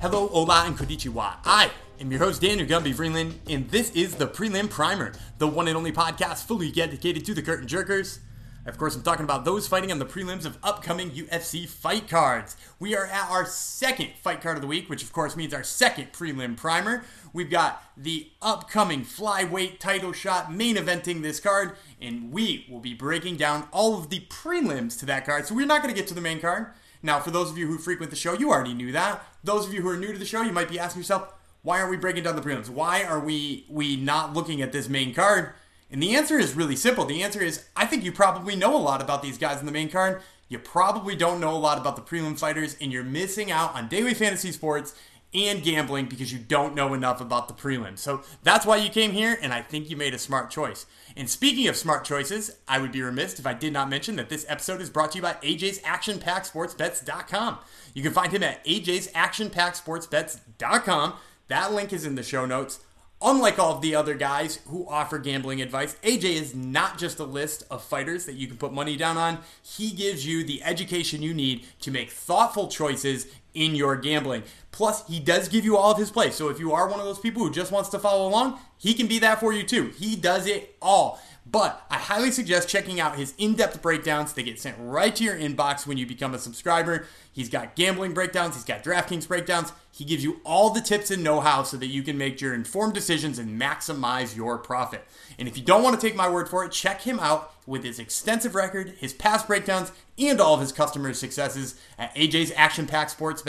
Hello, hola, and konnichiwa. I am your host, Daniel Gumby Freeland, and this is the Prelim Primer, the one and only podcast fully dedicated to the curtain jerkers. Of course, I'm talking about those fighting on the prelims of upcoming UFC fight cards. We are at our second fight card of the week, which of course means our second prelim primer. We've got the upcoming flyweight title shot main eventing this card, and we will be breaking down all of the prelims to that card. So we're not going to get to the main card. Now, for those of you who frequent the show, you already knew that. Those of you who are new to the show, you might be asking yourself, why aren't we breaking down the prelims? Why are we we not looking at this main card? And the answer is really simple. The answer is I think you probably know a lot about these guys in the main card. You probably don't know a lot about the prelim fighters, and you're missing out on daily fantasy sports and gambling because you don't know enough about the prelims. So that's why you came here, and I think you made a smart choice. And speaking of smart choices, I would be remiss if I did not mention that this episode is brought to you by AJ's Action Pack Sportsbets.com. You can find him at AJ's Action Pack Sportsbets.com. That link is in the show notes. Unlike all of the other guys who offer gambling advice, AJ is not just a list of fighters that you can put money down on. He gives you the education you need to make thoughtful choices in your gambling. Plus, he does give you all of his plays. So if you are one of those people who just wants to follow along, he can be that for you too. He does it all. But I highly suggest checking out his in depth breakdowns. They get sent right to your inbox when you become a subscriber. He's got gambling breakdowns, he's got DraftKings breakdowns. He gives you all the tips and know how so that you can make your informed decisions and maximize your profit. And if you don't want to take my word for it, check him out with his extensive record, his past breakdowns, and all of his customer successes at AJ's Action Pack. Once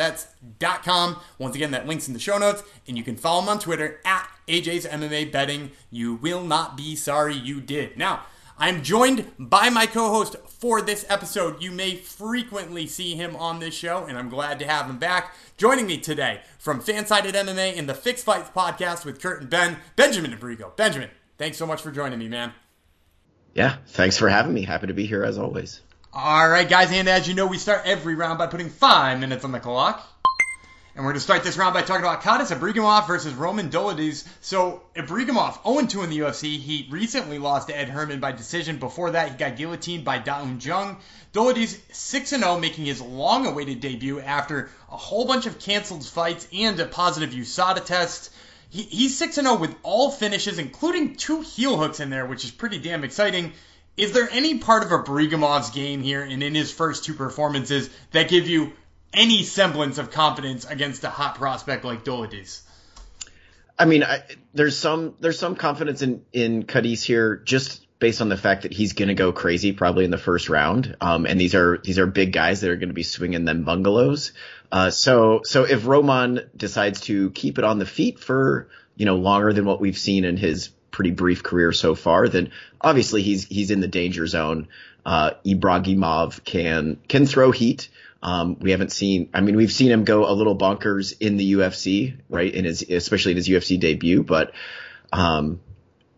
again, that link's in the show notes, and you can follow him on Twitter at AJ's MMA Betting. You will not be sorry you did. Now, I'm joined by my co host for this episode. You may frequently see him on this show, and I'm glad to have him back. Joining me today from Fansided MMA and the Fixed Fights podcast with Kurt and Ben, Benjamin Abrigo. Benjamin, thanks so much for joining me, man. Yeah, thanks for having me. Happy to be here as always. All right, guys, and as you know, we start every round by putting five minutes on the clock. And we're going to start this round by talking about Khadis Ibragimov versus Roman Dolidze. So, Ibragimov, 0-2 in the UFC. He recently lost to Ed Herman by decision. Before that, he got guillotined by Da Un Jung. Dolidze 6-0, making his long-awaited debut after a whole bunch of canceled fights and a positive USADA test. He, he's 6-0 with all finishes, including two heel hooks in there, which is pretty damn exciting. Is there any part of Ibragimov's game here and in his first two performances that give you any semblance of confidence against a hot prospect like Dolidze. I mean, I, there's some there's some confidence in in Khadis here, just based on the fact that he's going to go crazy probably in the first round. Um, and these are these are big guys that are going to be swinging them bungalows. Uh, so so if Roman decides to keep it on the feet for you know longer than what we've seen in his pretty brief career so far, then obviously he's he's in the danger zone. Uh, Ibragimov can can throw heat. Um, we haven't seen, I mean, we've seen him go a little bonkers in the UFC, right? In his, especially in his UFC debut, but, um,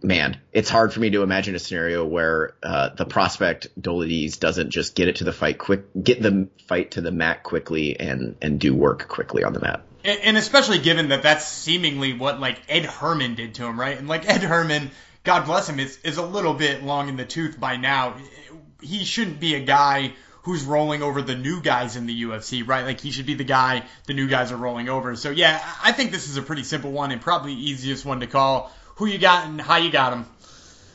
man, it's hard for me to imagine a scenario where, uh, the prospect Dolidze doesn't just get it to the fight quick, get the fight to the mat quickly and, and do work quickly on the mat. And especially given that that's seemingly what like Ed Herman did to him, right? And like Ed Herman, God bless him, is, is a little bit long in the tooth by now. He shouldn't be a guy who's rolling over the new guys in the UFC, right? Like he should be the guy the new guys are rolling over. So yeah, I think this is a pretty simple one and probably easiest one to call. Who you got and how you got him?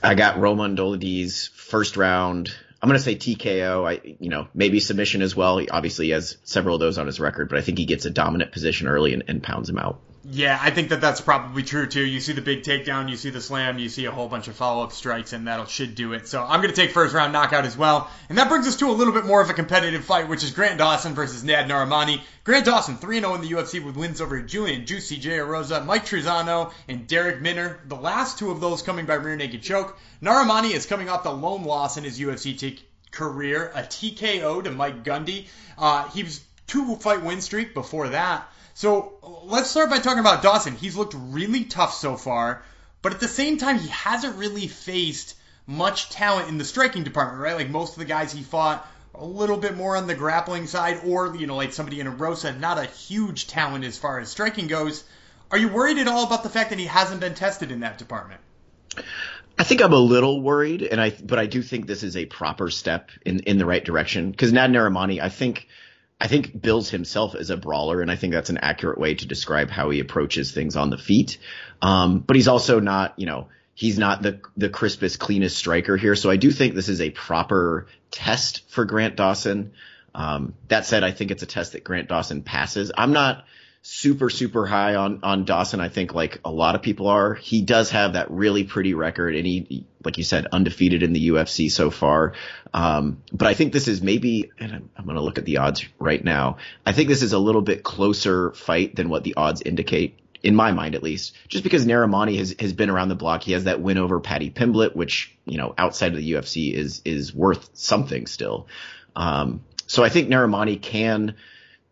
I got Roman Dolidze first round. I'm gonna say TKO. I, you know, maybe submission as well. He obviously has several of those on his record, but I think he gets a dominant position early and, and pounds him out. Yeah, I think that that's probably true too. You see the big takedown, you see the slam, you see a whole bunch of follow up strikes, and that should do it. So I'm going to take first round knockout as well. And that brings us to a little bit more of a competitive fight, which is Grant Dawson versus Nad Narimani. Grant Dawson, 3 0 in the UFC with wins over Julian Juicy J. Rosa, Mike Trizano, and Darrick Minner. The last two of those coming by rear naked choke. Narimani is coming off the lone loss in his UFC t- career, a TKO to Mike Grundy. Uh, he was two fight win streak before that. So let's start by talking about Dawson. He's looked really tough so far, but at the same time, he hasn't really faced much talent in the striking department, right? Like most of the guys he fought, a little bit more on the grappling side, or you know, like somebody in a Rosa, not a huge talent as far as striking goes. Are you worried at all about the fact that he hasn't been tested in that department? I think I'm a little worried, and I but I do think this is a proper step in in the right direction because Nad Narimani, I think I think bills himself as a brawler, and I think that's an accurate way to describe how he approaches things on the feet. Um, but he's also not, you know, he's not the the crispest, cleanest striker here. So I do think this is a proper test for Grant Dawson. Um, that said, I think it's a test that Grant Dawson passes. I'm not super super high on on Dawson. I think like a lot of people are. He does have that really pretty record, and he, like you said, undefeated in the UFC so far. Um, but I think this is maybe, and I'm, I'm going to look at the odds right now. I think this is a little bit closer fight than what the odds indicate in my mind at least, just because Narimani has, has been around the block. He has that win over Paddy Pimblett, which, you know, outside of the UFC is, is worth something still. Um, so I think Narimani can,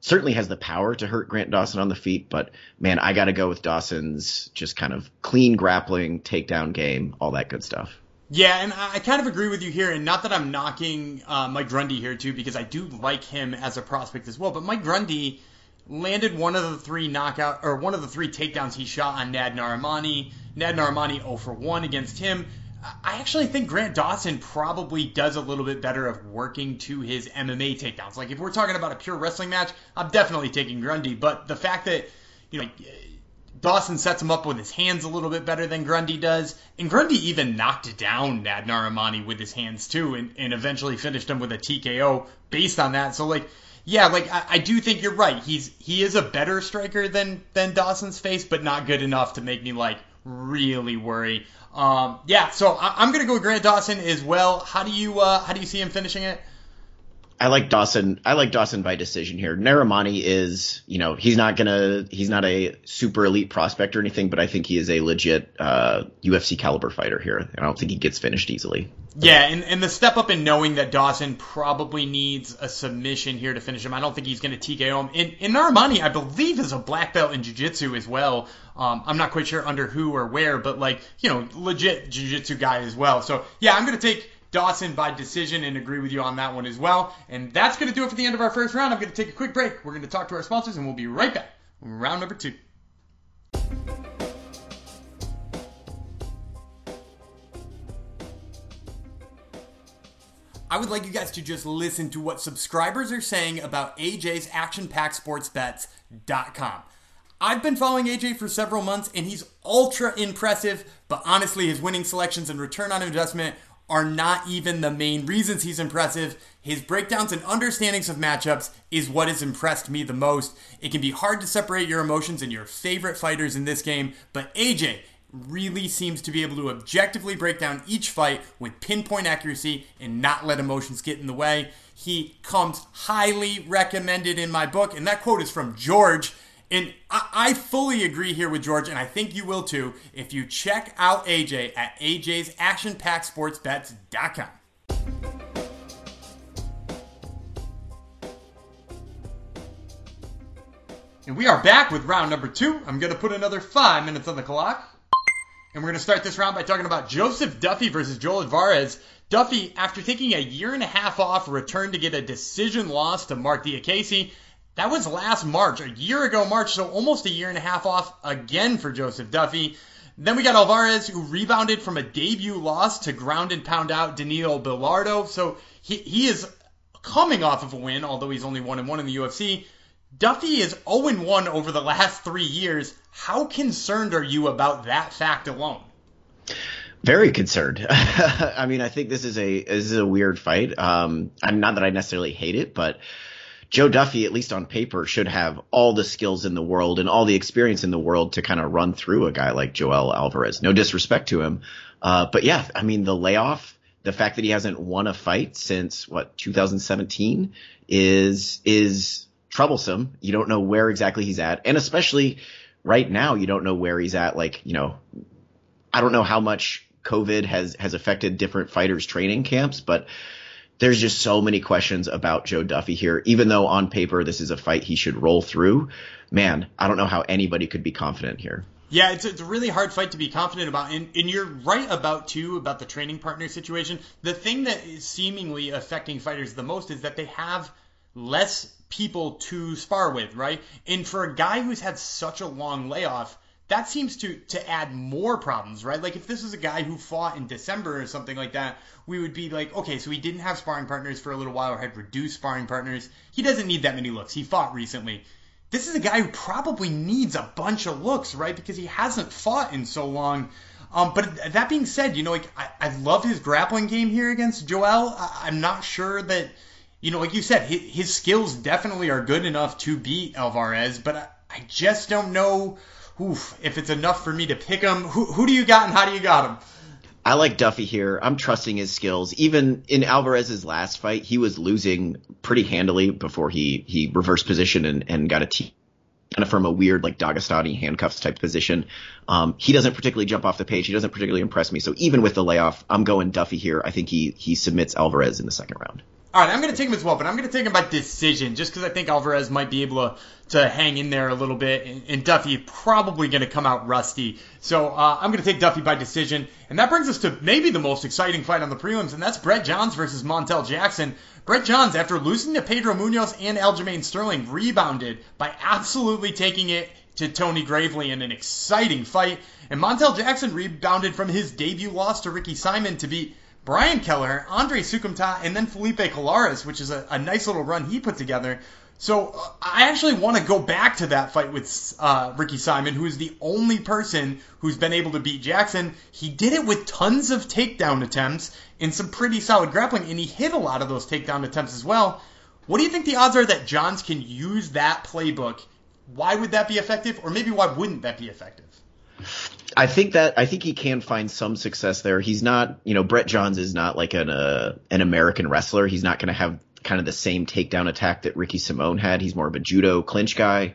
certainly has the power to hurt Grant Dawson on the feet, but man, I got to go with Dawson's just kind of clean grappling, takedown game, all that good stuff. Yeah, and I kind of agree with you here, and not that I'm knocking uh, Mike Grundy here too, because I do like him as a prospect as well. But Mike Grundy, landed one of the three knockout or one of the three takedowns he shot on Nad Narimani. Nad Narimani 0 for 1 against him. I actually think Grant Dawson probably does a little bit better of working to his MMA takedowns. Like if we're talking about a pure wrestling match, I'm definitely taking Grundy. But the fact that you know Dawson sets him up with his hands a little bit better than Grundy does, and Grundy even knocked down Nad Narimani with his hands too, and, and eventually finished him with a TKO based on that. So like yeah, like I, I, do think you're right. He's he is a better striker than than Dawson's face, but not good enough to make me like really worry. Um, yeah, so I, am gonna go with Grant Dawson as well. How do you uh, how do you see him finishing it? I like Dawson. I like Dawson by decision here. Narimani is, you know, he's not gonna, he's not a super elite prospect or anything, but I think he is a legit uh, UFC caliber fighter here. I don't think he gets finished easily. Yeah, and, and the step up in knowing that Dawson probably needs a submission here to finish him. I don't think he's to TKO him. And, and Narimani, I believe, is a black belt in jiu-jitsu as well. Um, I'm not quite sure under who or where, but like, you know, legit jiu-jitsu guy as well. So yeah, I'm to take Dawson by decision and agree with you on that one as well. And that's going to do it for the end of our first round. I'm going to take a quick break. We're going to talk to our sponsors and we'll be right back. Round number two. I would like you guys to just listen to what subscribers are saying about AJ's ActionPackSportsBets.com. I've been following AJ for several months and he's ultra impressive, but honestly, his winning selections and return on investment are not even the main reasons he's impressive. His breakdowns and understandings of matchups is what has impressed me the most. It can be hard to separate your emotions and your favorite fighters in this game, but AJ really seems to be able to objectively break down each fight with pinpoint accuracy and not let emotions get in the way. He comes highly recommended in my book, and that quote is from George and I, I, fully agree here with George, and I think you will too if you check out AJ at AJ's ActionPackSportsBets.com. And we are back with round number two. I'm going to put another five minutes on the clock. And we're going to start this round by talking about Joseph Duffy versus Joel Alvarez. Duffy, after taking a year and a half off, returned to get a decision loss to Marc Diakiese. That was last March, a year ago March, so almost a year and a half off again for Joseph Duffy. Then we got Alvarez, who rebounded from a debut loss to ground and pound out Danilo Belluardo. So he, he is coming off of a win, although he's only 1 and 1 in the UFC. Duffy is 0 and 1 over the last three years. How concerned are you about that fact alone? Very concerned. I mean, I think this is a this is a weird fight. Um, I'm not that I necessarily hate it, but Joe Duffy, at least on paper, should have all the skills in the world and all the experience in the world to kind of run through a guy like Joel Alvarez. No disrespect to him. Uh, but yeah, I mean, the layoff, the fact that he hasn't won a fight since what, 2017 is, is troublesome. You don't know where exactly he's at. And especially right now, you don't know where he's at. Like, you know, I don't know how much COVID has, has affected different fighters training camps, but there's just so many questions about Joe Duffy here. Even though on paper this is a fight he should roll through, man, I don't know how anybody could be confident here. Yeah, it's, it's a really hard fight to be confident about. And, and you're right about, too, about the training partner situation. The thing that is seemingly affecting fighters the most is that they have less people to spar with, right? And for a guy who's had such a long layoff, that seems to to add more problems, right? Like if this is a guy who fought in December or something like that, we would be like, okay, so he didn't have sparring partners for a little while or had reduced sparring partners. He doesn't need that many looks. He fought recently. This is a guy who probably needs a bunch of looks, right? Because he hasn't fought in so long. Um, but that being said, you know, like I, I love his grappling game here against Joel. I, am not sure that, you know, like you said, his, his skills definitely are good enough to beat Alvarez, but I, I just don't know oof, if it's enough for me to pick him, who, who do you got and how do you got him? I like Duffy here. I'm trusting his skills. Even in Alvarez's last fight, he was losing pretty handily before he he reversed position and, and got a T kind of from a weird like Dagestani handcuffs type position. Um, he doesn't particularly jump off the page. He doesn't particularly impress me. So even with the layoff, I'm going Duffy here. I think he he submits Alvarez in the second round. All right, I'm going to take him as well, but I'm going to take him by decision just because I think Alvarez might be able to, to hang in there a little bit, and, and Duffy probably going to come out rusty. So uh, I'm going to take Duffy by decision, and that brings us to maybe the most exciting fight on the prelims, and that's Brett Johns versus Montel Jackson. Brett Johns, after losing to Pedro Munhoz and Aljamain Sterling, rebounded by absolutely taking it to Tony Gravely in an exciting fight, and Montel Jackson rebounded from his debut loss to Ricky Simon to beat Brian Kelleher, Andre Soukhamthath, and then Felipe Colares, which is a, a nice little run he put together. So uh, I actually want to go back to that fight with uh, Ricky Simon, who is the only person who's been able to beat Jackson. He did it with tons of takedown attempts and some pretty solid grappling, and he hit a lot of those takedown attempts as well. What do you think the odds are that Johns can use that playbook? Why would that be effective, or maybe why wouldn't that be effective? I think that I think he can find some success there. He's not, you know, Brett Johns is not like an uh, an American wrestler. He's not going to have kind of the same takedown attack that Ricky Simon had. He's more of a judo clinch guy.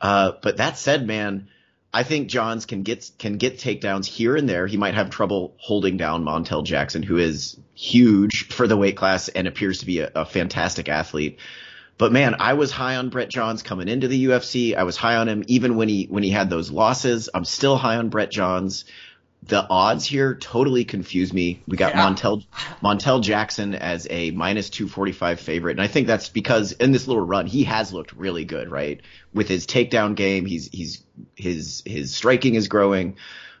Uh, but that said, man, I think Johns can get can get takedowns here and there. He might have trouble holding down Montel Jackson, who is huge for the weight class and appears to be a, a fantastic athlete. But man, I was high on Brett Johns coming into the UFC. I was high on him even when he when he had those losses. I'm still high on Brett Johns. The odds here totally confuse me. We got yeah. Montel Montel Jackson as a minus 245 favorite, and I think that's because in this little run he has looked really good, right? With his takedown game, he's he's his his striking is growing.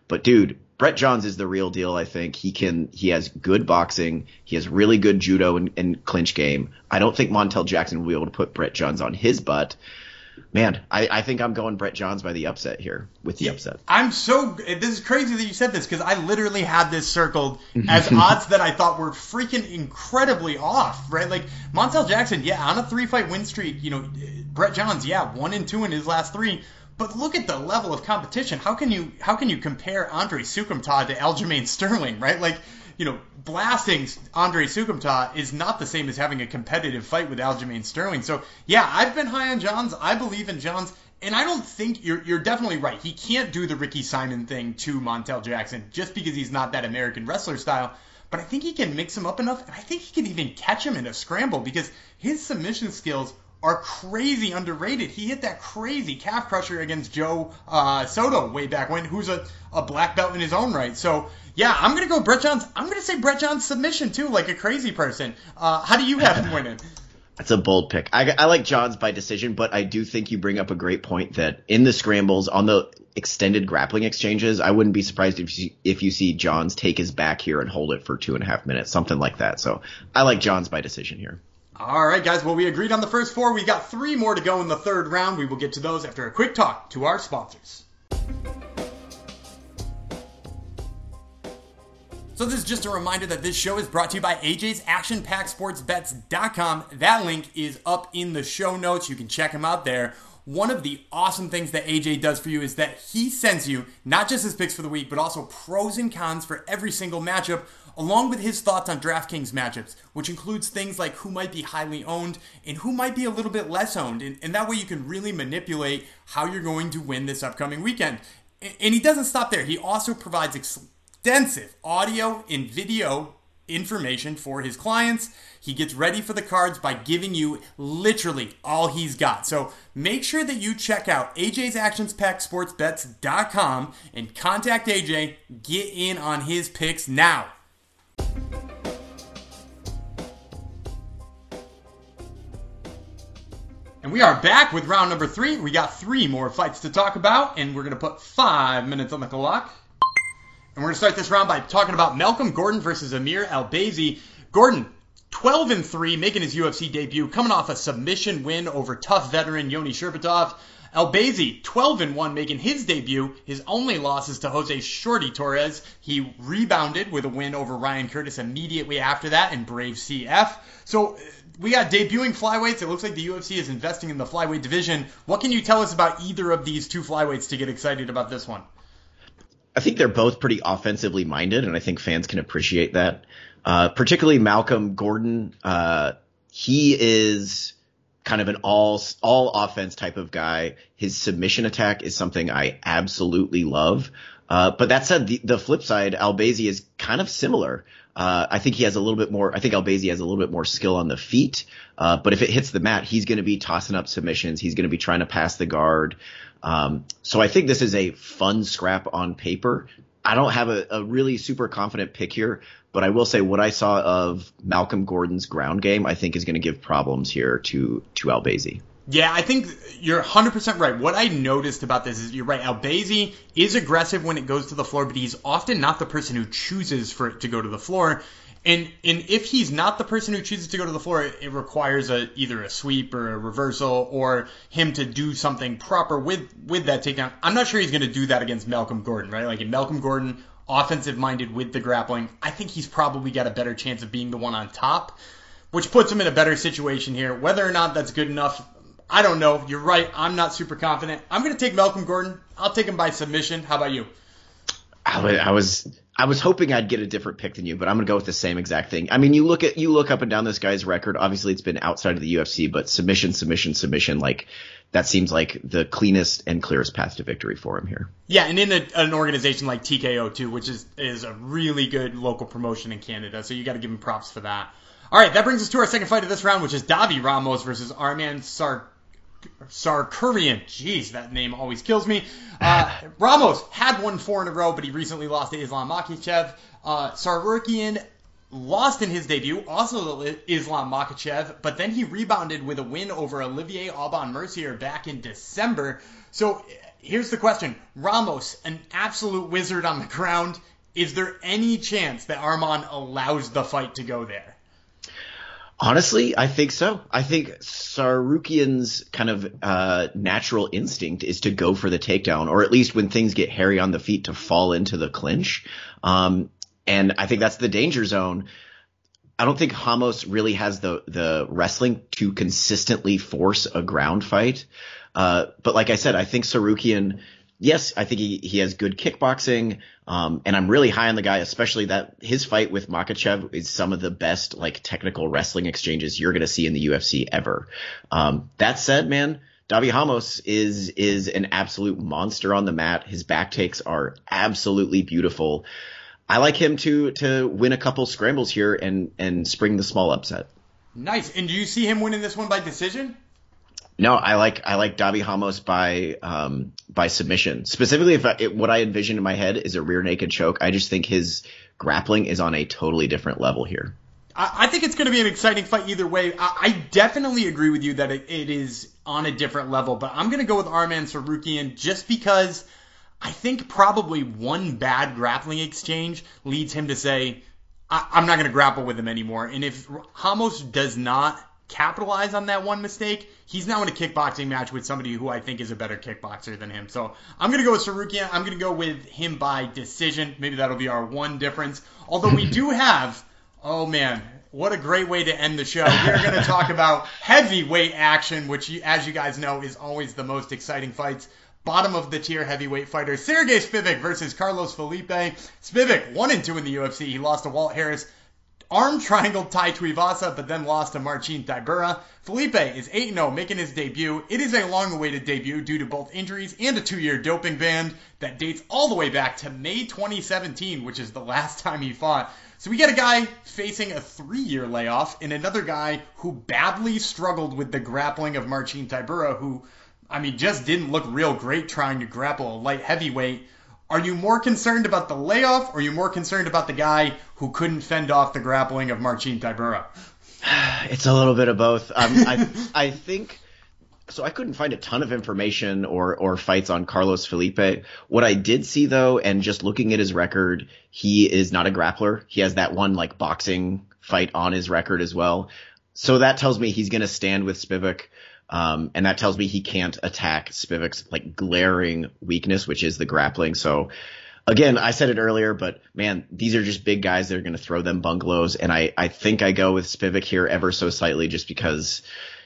But dude, Brett Johns is the real deal. I think he can. He has good boxing. He has really good judo and, and clinch game. I don't think Montel Jackson will be able to put Brett Johns on his butt. Man, I, I think I'm going Brett Johns by the upset here with the upset. I'm so. This is crazy that you said this because I literally had this circled as odds that I thought were freaking incredibly off. Right, like Montel Jackson, yeah, on a three fight win streak. You know, Brett Johns, yeah, one and two in his last three. But look at the level of competition. How can you how can you compare Andre Soukhamthath to Aljamain Sterling, right? Like, you know, blasting Andre Soukhamthath is not the same as having a competitive fight with Aljamain Sterling. So yeah, I've been high on Johns. I believe in Johns. And I don't think you're you're definitely right. He can't do the Ricky Simon thing to Montel Jackson just because he's not that American wrestler style. But I think he can mix him up enough, and I think he can even catch him in a scramble because his submission skills are crazy underrated. He hit that crazy calf crusher against Joe uh, Soto way back when, who's a, a black belt in his own right. So, yeah, I'm going to go Brett Johns. I'm going to say Brett Johns submission, too, like a crazy person. Uh, how do you have him winning? That's a bold pick. I, I like Johns by decision, but I do think you bring up a great point that in the scrambles, on the extended grappling exchanges, I wouldn't be surprised if you, if you see Johns take his back here and hold it for two and a half minutes, something like that. So I like Johns by decision here. All right, guys. Well, we agreed on the first four. We got three more to go in the third round. We will get to those after a quick talk to our sponsors. So this is just a reminder that this show is brought to you by AJ's ActionPackSportsBets.com. That link is up in the show notes. You can check him out there. One of the awesome things that AJ does for you is that he sends you not just his picks for the week, but also pros and cons for every single matchup along with his thoughts on DraftKings matchups, which includes things like who might be highly owned and who might be a little bit less owned. And, and that way you can really manipulate how you're going to win this upcoming weekend. And, and he doesn't stop there, he also provides extensive audio and video information for his clients. He gets ready for the cards by giving you literally all he's got. So make sure that you check out AJ's Actions Pack Sportsbets.com and contact AJ. Get in on his picks now. And we are back with round number three. We got three more fights to talk about, and we're going to put five minutes on the clock. And we're going to start this round by talking about Malcolm Gordon versus Amir Albazi. Gordon, 12 and 3, making his UFC debut, coming off a submission win over tough veteran Yoni Sherbatov. Albazi, 12 and 1, making his debut. His only losses to Jose Shorty Torres. He rebounded with a win over Ryan Curtis immediately after that in Brave CF. So we got debuting flyweights. It looks like the UFC is investing in the flyweight division. What can you tell us about either of these two flyweights to get excited about this one? I think they're both pretty offensively minded, and I think fans can appreciate that. Uh, particularly Malcolm Gordon. Uh, he is kind of an all all offense type of guy. His submission attack is something I absolutely love. Uh, but that said, the, the flip side, Albazi is kind of similar. Uh, I think he has a little bit more. I think Albazi has a little bit more skill on the feet. Uh, but if it hits the mat, he's going to be tossing up submissions. He's going to be trying to pass the guard. Um, so I think this is a fun scrap on paper. I don't have a, a, really super confident pick here, but I will say what I saw of Malcolm Gordon's ground game, I think is going to give problems here to to Albazi. Yeah, I think you're 100% right. What I noticed about this is you're right. Albazi is aggressive when it goes to the floor, but he's often not the person who chooses for it to go to the floor. And and if he's not the person who chooses to go to the floor, it, requires a either a sweep or a reversal or him to do something proper with with that takedown. I'm not sure he's going to do that against Malcolm Gordon, right? Like in Malcolm Gordon, offensive minded with the grappling, I think he's probably got a better chance of being the one on top, which puts him in a better situation here. Whether or not that's good enough, I don't know. You're right. I'm not super confident. I'm going to take Malcolm Gordon. I'll take him by submission. How about you? I was I was hoping I'd get a different pick than you, but I'm gonna go with the same exact thing. I mean, you look at you look up and down this guy's record. Obviously, it's been outside of the UFC, but submission, submission, submission. Like that seems like the cleanest and clearest path to victory for him here. Yeah, and in a, an organization like TKO too, which is is a really good local promotion in Canada, so you got to give him props for that. All right, that brings us to our second fight of this round, which is Davi Ramos versus Arman Sar Tsarukyan. Jeez, that name always kills me. Uh, Ramos had won four in a row, but he recently lost to Islam Makhachev. Uh, Tsarukyan lost in his debut, also Islam Makhachev, but then he rebounded with a win over Olivier Aubin Mercier back in December. So here's the question Ramos, an absolute wizard on the ground. Is there any chance that Arman allows the fight to go there? Honestly, I think so. I think Tsarukyan's kind of uh, natural instinct is to go for the takedown, or at least when things get hairy on the feet, to fall into the clinch. Um, and I think that's the danger zone. I don't think Ramos really has the the wrestling to consistently force a ground fight. Uh, but like I said, I think Tsarukyan yes, I think he, he has good kickboxing. Um, and I'm really high on the guy, especially that his fight with Makhachev is some of the best like technical wrestling exchanges you're going to see in the UFC ever. Um, that said, man, Davi Ramos is, is an absolute monster on the mat. His back takes are absolutely beautiful. I like him to, to win a couple scrambles here and, and spring the small upset. Nice. And do you see him winning this one by decision? No, I like I like Davi Ramos by um, by submission. Specifically, if I, it, what I envision in my head is a rear naked choke. I just think his grappling is on a totally different level here. I, I think it's going to be an exciting fight either way. I, I definitely agree with you that it, it is on a different level, but I'm going to go with Arman Tsarukyan just because I think probably one bad grappling exchange leads him to say, I, am not going to grapple with him anymore. And if Ramos does not capitalize on that one mistake, he's now in a kickboxing match with somebody who I think is a better kickboxer than him. So I'm going to go with Tsarukyan. I'm going to go with him by decision. Maybe that'll be our one difference. Although we do have, oh man, what a great way to end the show. We're going to talk about heavyweight action, which, as you guys know, is always the most exciting fights bottom of the tier heavyweight fighter Sergey Spivak versus Carlos Felipe. Spivak one and two in the UFC. He lost to Walt Harris arm triangle Tai Tuivasa, but then lost to Marcin Tybura. Felipe is 8-0, making his debut. It is a long-awaited debut due to both injuries and a two-year doping ban that dates all the way back to May 2017, which is the last time he fought. So we get a guy facing a three-year layoff and another guy who badly struggled with the grappling of Marcin Tybura, who, I mean, just didn't look real great trying to grapple a light heavyweight. Are you more concerned about the layoff or are you more concerned about the guy who couldn't fend off the grappling of Marcin Tybura? It's a little bit of both. Um, I, I think so I couldn't find a ton of information or or fights on Carlos Felipe. What I did see though, and just looking at his record, he is not a grappler. He has that one like boxing fight on his record as well. So that tells me he's going to stand with Spivak. Um, and that tells me he can't attack Spivak's like glaring weakness, which is the grappling. So again, I said it earlier, but man, these are just big guys that are going to throw them bungalows. And I, I think I go with Spivak here ever so slightly just because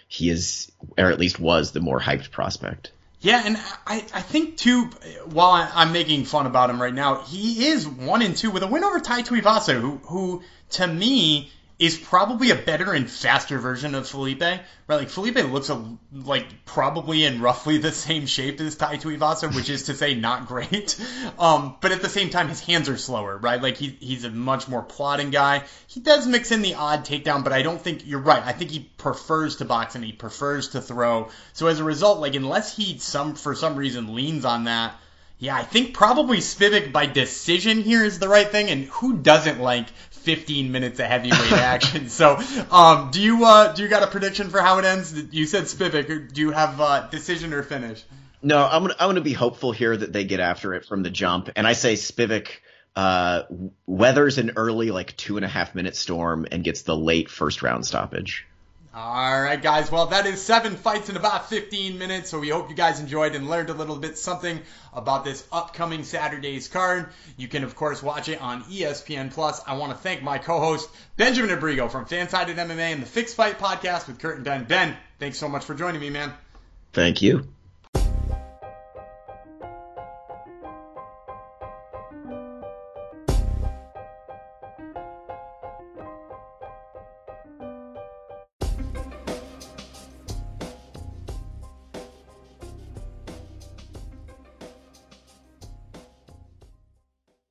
he is, or at least was, the more hyped prospect. Yeah, and I, I think too, while I, am making fun about him right now, he is one and two with a win over Tai Tuivasa, who, who to me is probably a better and faster version of Felipe. Right, like Felipe looks a, like probably in roughly the same shape as Tai Tuivasa, which is to say not great. Um, but at the same time, his hands are slower, right? Like he, he's a much more plodding guy. He does mix in the odd takedown, but I don't think you're right. I think he prefers to box and he prefers to throw. So as a result, like unless he some for some reason leans on that. Yeah, I think probably Spivak by decision here is the right thing, and who doesn't like 15 minutes of heavyweight action. So, um, do you uh, do you got a prediction for how it ends? You said Spivak. Do you have uh, decision or finish? No, I'm gonna I'm gonna be hopeful here that they get after it from the jump, and I say Spivak uh, weathers an early like two and a half minute storm and gets the late first round stoppage. All right, guys. Well, that is seven fights in about 15 minutes. So we hope you guys enjoyed and learned a little bit something about this upcoming Saturday's card. You can, of course, watch it on ESPN Plus. I want to thank my co-host Benjamin Abrigo from Fansided MMA and the Fixed Fight Podcast with Kurt and Ben. Ben, thanks so much for joining me, man. Thank you.